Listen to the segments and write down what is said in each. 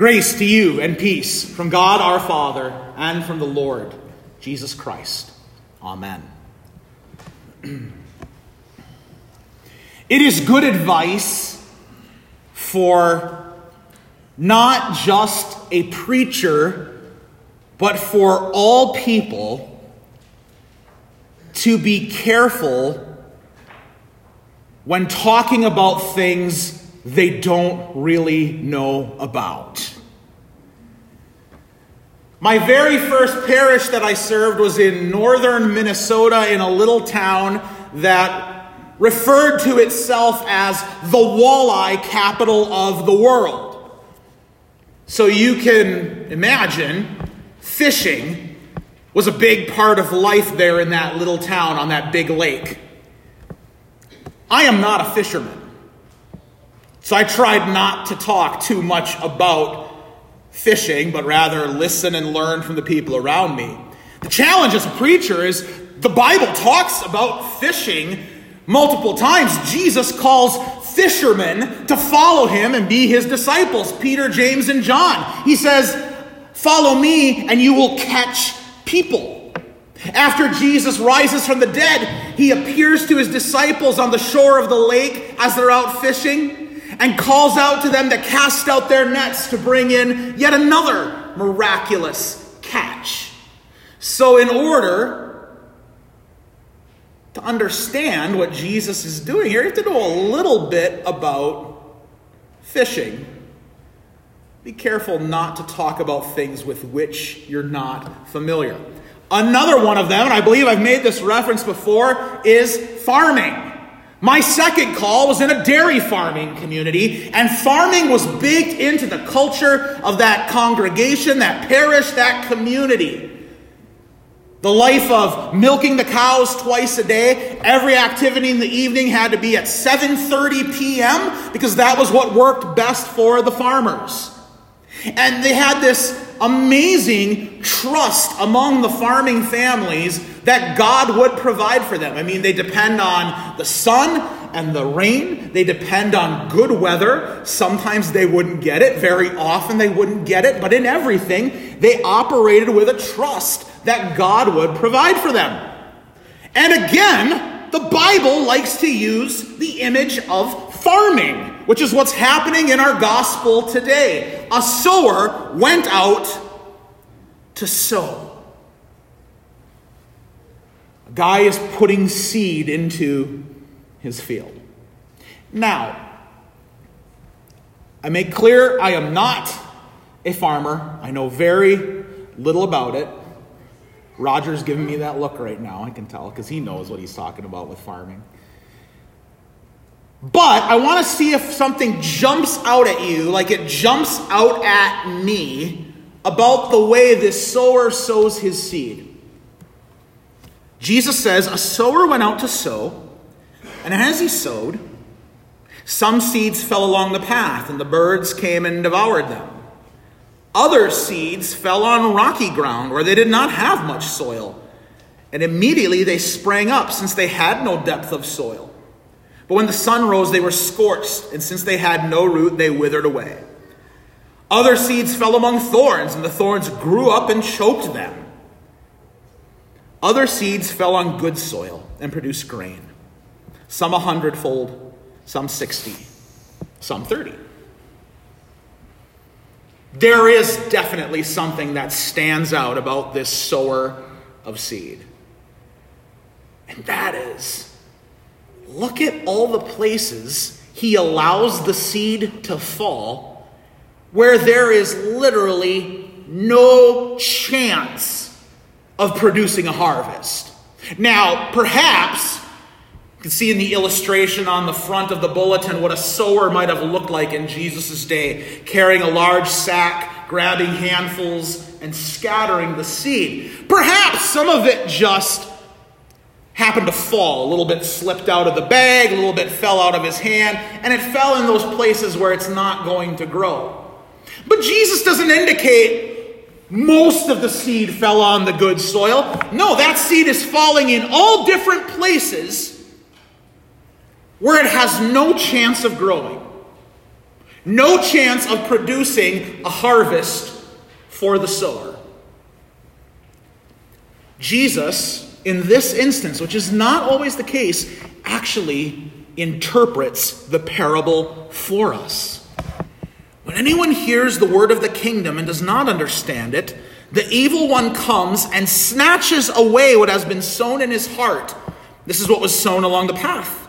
Grace to you and peace from God our Father and from the Lord Jesus Christ. Amen. It is good advice for not just a preacher, but for all people to be careful when talking about things they don't really know about. My very first parish that I served was in northern Minnesota in a little town that referred to itself as the walleye capital of the world. So you can imagine fishing was a big part of life there in that little town on that big lake. I am not a fisherman. So I tried not to talk too much about fishing, but rather listen and learn from the people around me. The challenge as a preacher is the Bible talks about fishing multiple times. Jesus calls fishermen to follow him and be his disciples Peter, James, and John. He says, Follow me, and you will catch people. After Jesus rises from the dead, he appears to his disciples on the shore of the lake as they're out fishing and calls out to them to cast out their nets to bring in yet another miraculous catch. So, in order to understand what Jesus is doing here, you have to know a little bit about fishing. Be careful not to talk about things with which you're not familiar. Another one of them, and I believe I've made this reference before, is farming. My second call was in a dairy farming community, and farming was baked into the culture of that congregation, that parish, that community. The life of milking the cows twice a day, every activity in the evening had to be at 7:30 p.m. because that was what worked best for the farmers. And they had this amazing trust among the farming families that God would provide for them. I mean, they depend on the sun and the rain, they depend on good weather. Sometimes they wouldn't get it, very often they wouldn't get it, but in everything, they operated with a trust that God would provide for them. And again, the Bible likes to use the image of farming, which is what's happening in our gospel today. A sower went out to sow. A guy is putting seed into his field. Now, I make clear I am not a farmer. I know very little about it. Roger's giving me that look right now, I can tell, because he knows what he's talking about with farming. But I want to see if something jumps out at you, like it jumps out at me, about the way this sower sows his seed. Jesus says, A sower went out to sow, and as he sowed, some seeds fell along the path, and the birds came and devoured them. Other seeds fell on rocky ground where they did not have much soil, and immediately they sprang up, since they had no depth of soil. But when the sun rose, they were scorched, and since they had no root, they withered away. Other seeds fell among thorns, and the thorns grew up and choked them. Other seeds fell on good soil and produced grain, some a hundredfold, some sixty, some thirty. There is definitely something that stands out about this sower of seed. And that is look at all the places he allows the seed to fall where there is literally no chance of producing a harvest. Now, perhaps you can see in the illustration on the front of the bulletin what a sower might have looked like in Jesus' day, carrying a large sack, grabbing handfuls, and scattering the seed. Perhaps some of it just happened to fall. A little bit slipped out of the bag, a little bit fell out of his hand, and it fell in those places where it's not going to grow. But Jesus doesn't indicate most of the seed fell on the good soil. No, that seed is falling in all different places where it has no chance of growing. no chance of producing a harvest for the sower. Jesus, in this instance, which is not always the case, actually interprets the parable for us. When anyone hears the word of the kingdom and does not understand it, the evil one comes and snatches away what has been sown in his heart. This is what was sown along the path.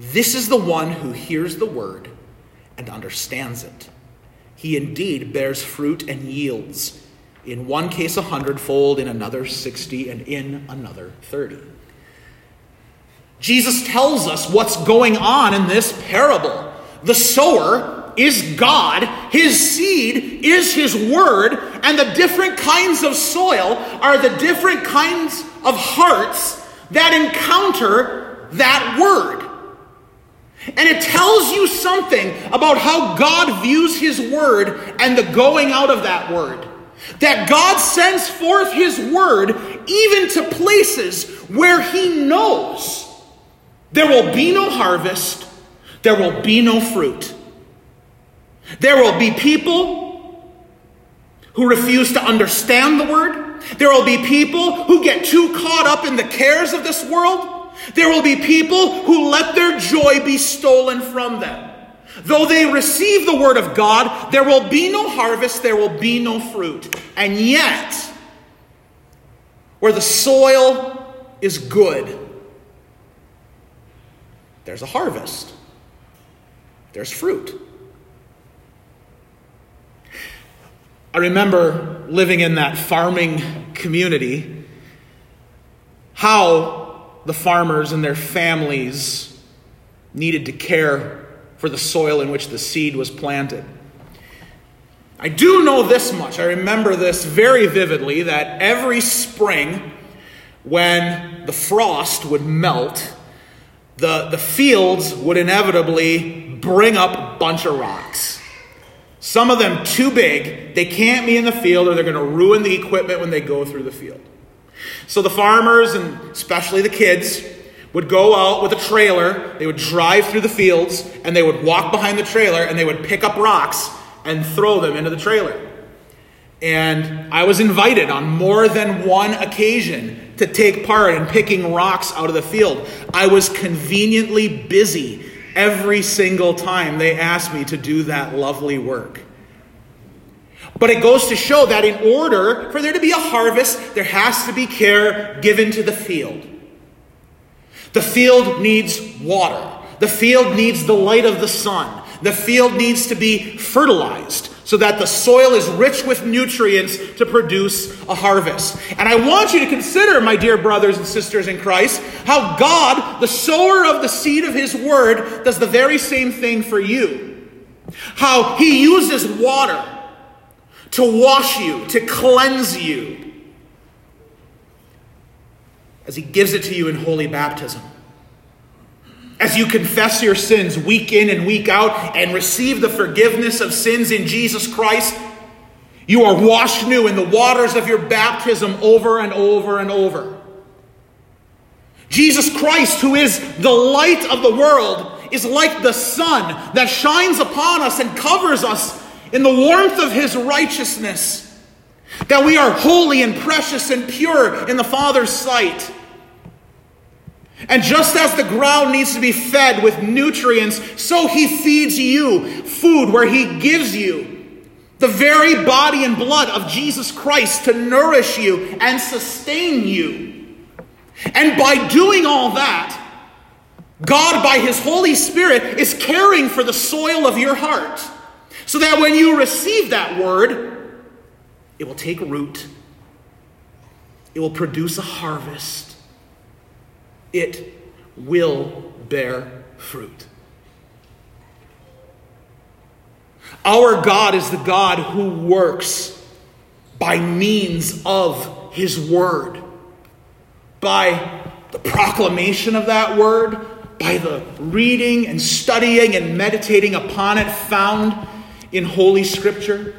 this is the one who hears the word and understands it. He indeed bears fruit and yields, in one case a hundredfold, in another sixty, and in another thirty. Jesus tells us what's going on in this parable. The sower is God, his seed is his word, and the different kinds of soil are the different kinds of hearts that encounter that word. And it tells you something about how God views His word and the going out of that word. That God sends forth His word even to places where He knows there will be no harvest, there will be no fruit. There will be people who refuse to understand the word. There will be people who get too caught up in the cares of this world there will be people who let their joy be stolen from them. Though they receive the word of God, there will be no harvest, there will be no fruit. And yet, where the soil is good, there's a harvest, there's fruit. I remember living in that farming community, how the farmers and their families needed to care for the soil in which the seed was planted. I do know this much. I remember this very vividly that every spring, when the frost would melt, the, the fields would inevitably bring up a bunch of rocks. Some of them too big, they can't be in the field or they're going to ruin the equipment when they go through the field. So the farmers, and especially the kids, would go out with a trailer, they would drive through the fields, and they would walk behind the trailer, and they would pick up rocks and throw them into the trailer. And I was invited on more than one occasion to take part in picking rocks out of the field. I was conveniently busy every single time they asked me to do that lovely work. But it goes to show that in order for there to be a harvest, there has to be care given to the field. The field needs water. The field needs the light of the sun. The field needs to be fertilized so that the soil is rich with nutrients to produce a harvest. And I want you to consider, my dear brothers and sisters in Christ, how God, the sower of the seed of his word, does the very same thing for you. How he uses water to wash you, to cleanse you, as He gives it to you in holy baptism. As you confess your sins week in and week out and receive the forgiveness of sins in Jesus Christ, you are washed new in the waters of your baptism over and over and over. Jesus Christ, who is the light of the world, is like the sun that shines upon us and covers us in the warmth of his righteousness, that we are holy and precious and pure in the Father's sight. And just as the ground needs to be fed with nutrients, so he feeds you food where he gives you the very body and blood of Jesus Christ to nourish you and sustain you. And by doing all that, God, by his Holy Spirit, is caring for the soil of your heart. So that when you receive that word, it will take root, it will produce a harvest, it will bear fruit. Our God is the God who works by means of his word, by the proclamation of that word, by the reading and studying and meditating upon it found in Holy Scripture.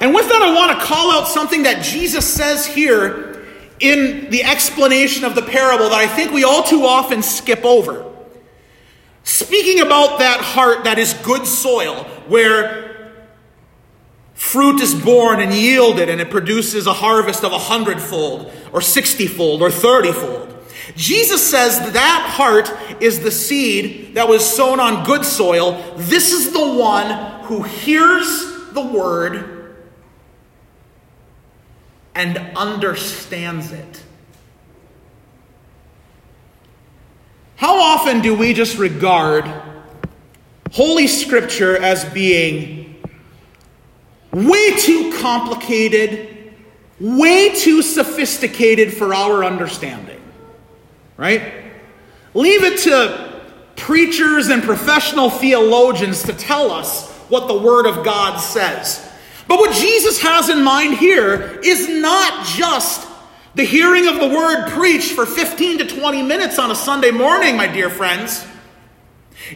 And with that, I want to call out something that Jesus says here in the explanation of the parable that I think we all too often skip over. Speaking about that heart that is good soil, where fruit is borne and yielded and it produces a harvest of a hundredfold, or sixtyfold, or thirtyfold. Jesus says that, heart is the seed that was sown on good soil. This is the one who hears the word and understands it. How often do we just regard Holy Scripture as being way too complicated, way too sophisticated for our understanding? Right? Leave it to preachers and professional theologians to tell us what the Word of God says. But what Jesus has in mind here is not just the hearing of the word preached for 15 to 20 minutes on a Sunday morning, my dear friends.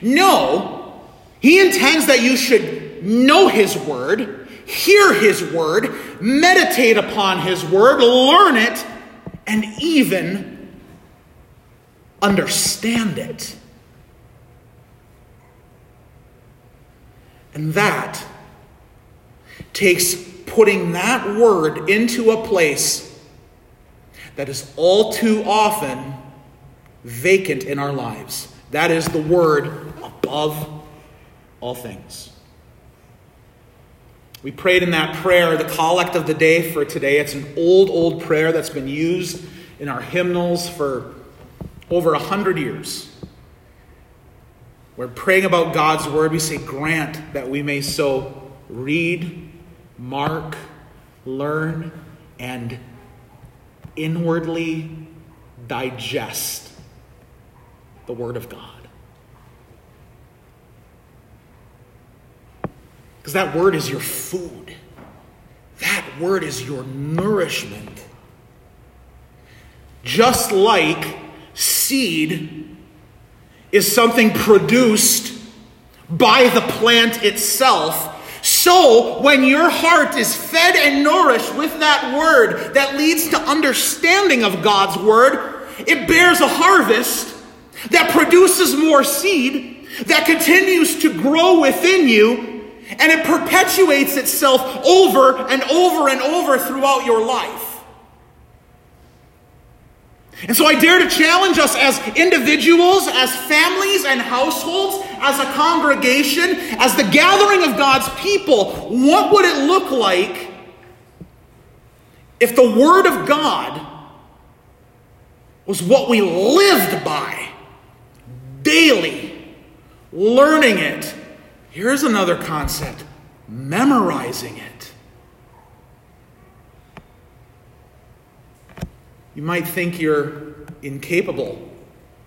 No, he intends that you should know his word, hear his word, meditate upon his word, learn it, and even understand it. And that takes putting that word into a place that is all too often vacant in our lives. That is the word above all things. We prayed in that prayer, the collect of the day for today. It's an old, old prayer that's been used in our hymnals for over a hundred years. We're praying about God's word. We say, Grant that we may so read, mark, learn, and inwardly digest the Word of God. Because that Word is your food, that Word is your nourishment. Just like seed is something produced by the plant itself so, when your heart is fed and nourished with that word that leads to understanding of God's word, it bears a harvest that produces more seed that continues to grow within you and it perpetuates itself over and over and over throughout your life. And so I dare to challenge us as individuals, as families and households, as a congregation, as the gathering of God's people. What would it look like if the Word of God was what we lived by daily, learning it? Here's another concept memorizing it. You might think you're incapable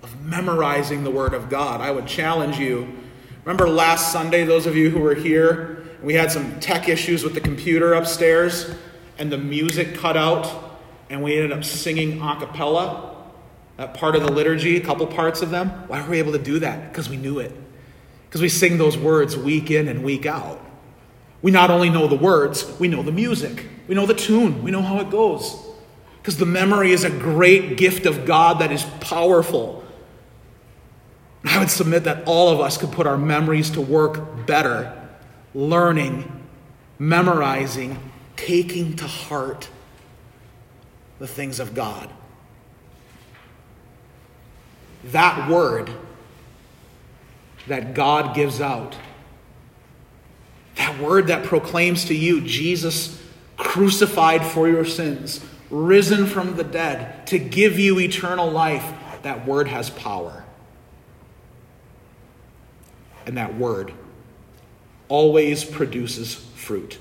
of memorizing the Word of God. I would challenge you. Remember last Sunday, those of you who were here, we had some tech issues with the computer upstairs, and the music cut out, and we ended up singing a cappella. That part of the liturgy, a couple parts of them. Why were we able to do that? Because we knew it. Because we sing those words week in and week out. We not only know the words, we know the music. We know the tune. We know how it goes. Because the memory is a great gift of God that is powerful. I would submit that all of us could put our memories to work better, learning, memorizing, taking to heart the things of God. That word that God gives out, that word that proclaims to you Jesus crucified for your sins, risen from the dead to give you eternal life, that word has power. And that word always produces fruit,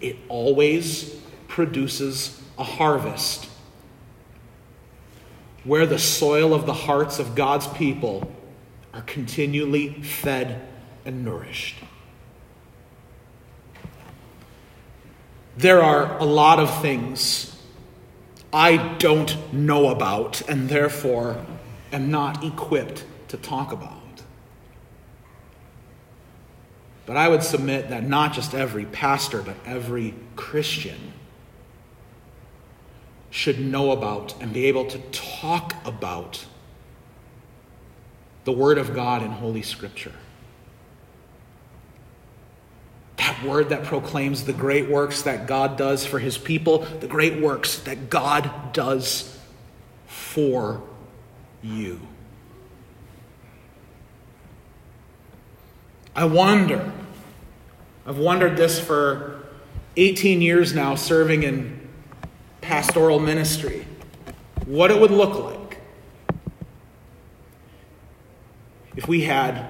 it always produces a harvest. Where the soil of the hearts of God's people are continually fed and nourished. there are a lot of things I don't know about and therefore am not equipped to talk about. But I would submit that not just every pastor, but every Christian should know about and be able to talk about the Word of God in Holy Scripture. That word that proclaims the great works that God does for his people, the great works that God does for you. I wonder, I've wondered this for 18 years now, serving in pastoral ministry, what it would look like if we had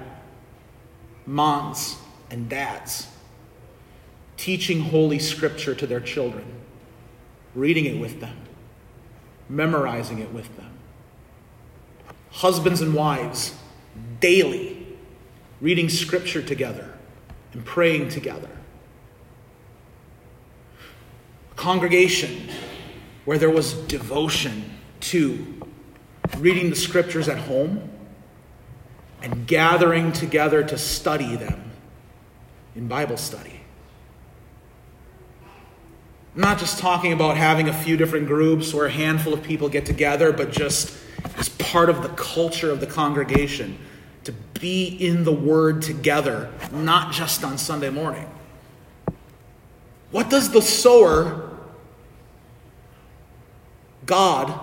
moms and dads teaching Holy Scripture to their children, reading it with them, memorizing it with them. Husbands and wives daily reading Scripture together and praying together. A congregation where there was devotion to reading the Scriptures at home and gathering together to study them in Bible study. I'm not just talking about having a few different groups where a handful of people get together, but just as part of the culture of the congregation to be in the Word together, not just on Sunday morning. What does the sower, God,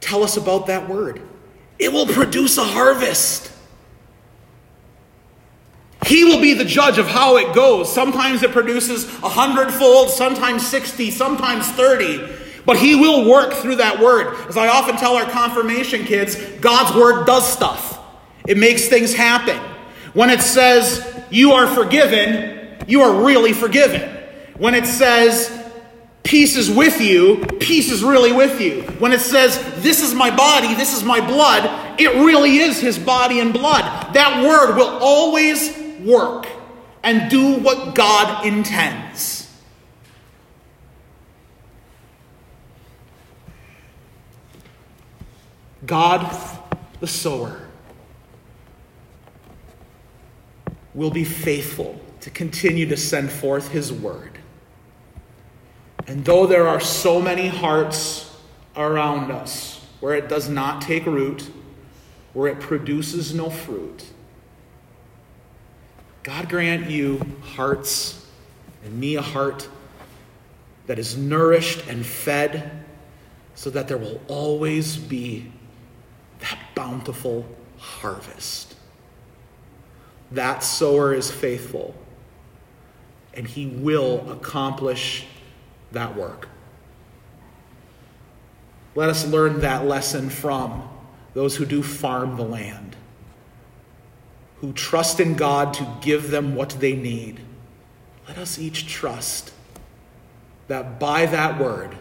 tell us about that Word? It will produce a harvest. He will be the judge of how it goes. Sometimes it produces a hundredfold, sometimes 60, sometimes 30. But He will work through that word. As I often tell our confirmation kids, God's word does stuff, it makes things happen. When it says, you are forgiven, you are really forgiven. When it says, peace is with you, peace is really with you. When it says, this is my body, this is my blood, it really is his body and blood. That word will always work and do what God intends. God, the sower, will be faithful to continue to send forth his word. And though there are so many hearts around us where it does not take root, where it produces no fruit, God grant you hearts and me a heart that is nourished and fed so that there will always be that bountiful harvest. That sower is faithful, and he will accomplish that work. Let us learn that lesson from those who do farm the land who trust in God to give them what they need, let us each trust that by that word,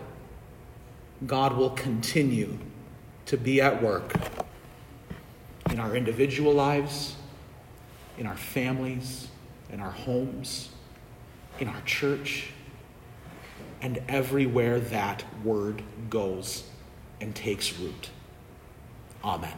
God will continue to be at work in our individual lives, in our families, in our homes, in our church, and everywhere that word goes and takes root. Amen.